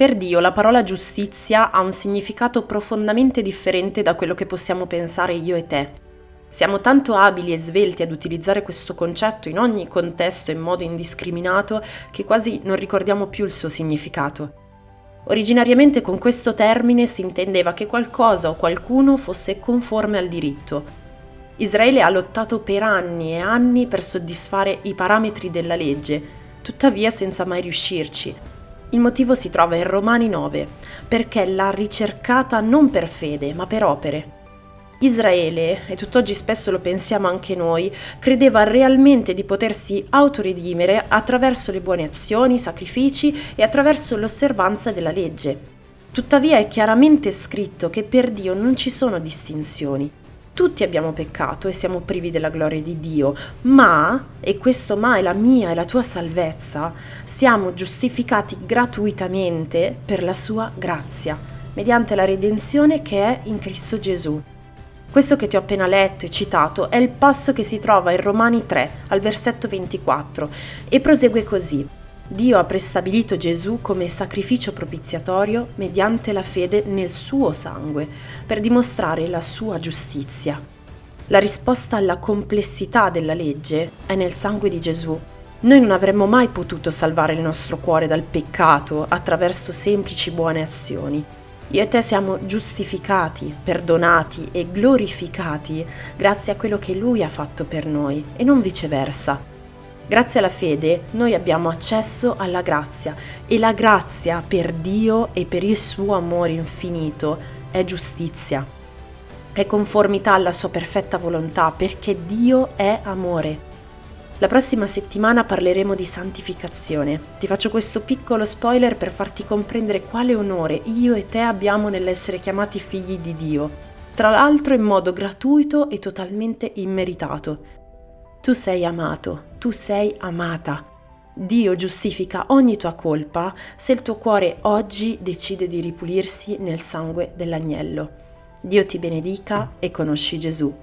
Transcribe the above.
Per Dio la parola giustizia ha un significato profondamente differente da quello che possiamo pensare io e te. Siamo tanto abili e svelti ad utilizzare questo concetto in ogni contesto in modo indiscriminato che quasi non ricordiamo più il suo significato. Originariamente con questo termine si intendeva che qualcosa o qualcuno fosse conforme al diritto. Israele ha lottato per anni e anni per soddisfare i parametri della legge, tuttavia senza mai riuscirci. Il motivo si trova in Romani 9, perché l'ha ricercata non per fede, ma per opere. Israele, e tutt'oggi spesso lo pensiamo anche noi, credeva realmente di potersi autoredimere attraverso le buone azioni, i sacrifici e attraverso l'osservanza della legge. Tuttavia è chiaramente scritto che per Dio non ci sono distinzioni. Tutti abbiamo peccato e siamo privi della gloria di Dio, ma, e questo ma è la mia e la tua salvezza, siamo giustificati gratuitamente per la sua grazia, mediante la redenzione che è in Cristo Gesù. Questo che ti ho appena letto e citato è il passo che si trova in Romani 3, al versetto 24, e prosegue così. Dio ha prestabilito Gesù come sacrificio propiziatorio mediante la fede nel suo sangue, per dimostrare la sua giustizia. La risposta alla complessità della legge è nel sangue di Gesù. Noi non avremmo mai potuto salvare il nostro cuore dal peccato attraverso semplici buone azioni. Io e te siamo giustificati, perdonati e glorificati grazie a quello che Lui ha fatto per noi e non viceversa. Grazie alla fede noi abbiamo accesso alla grazia e la grazia per Dio e per il suo amore infinito è giustizia. È conformità alla sua perfetta volontà perché Dio è amore. La prossima settimana parleremo di santificazione. Ti faccio questo piccolo spoiler per farti comprendere quale onore io e te abbiamo nell'essere chiamati figli di Dio, tra l'altro in modo gratuito e totalmente immeritato. Tu sei amato, tu sei amata. Dio giustifica ogni tua colpa se il tuo cuore oggi decide di ripulirsi nel sangue dell'agnello. Dio ti benedica e conosci Gesù.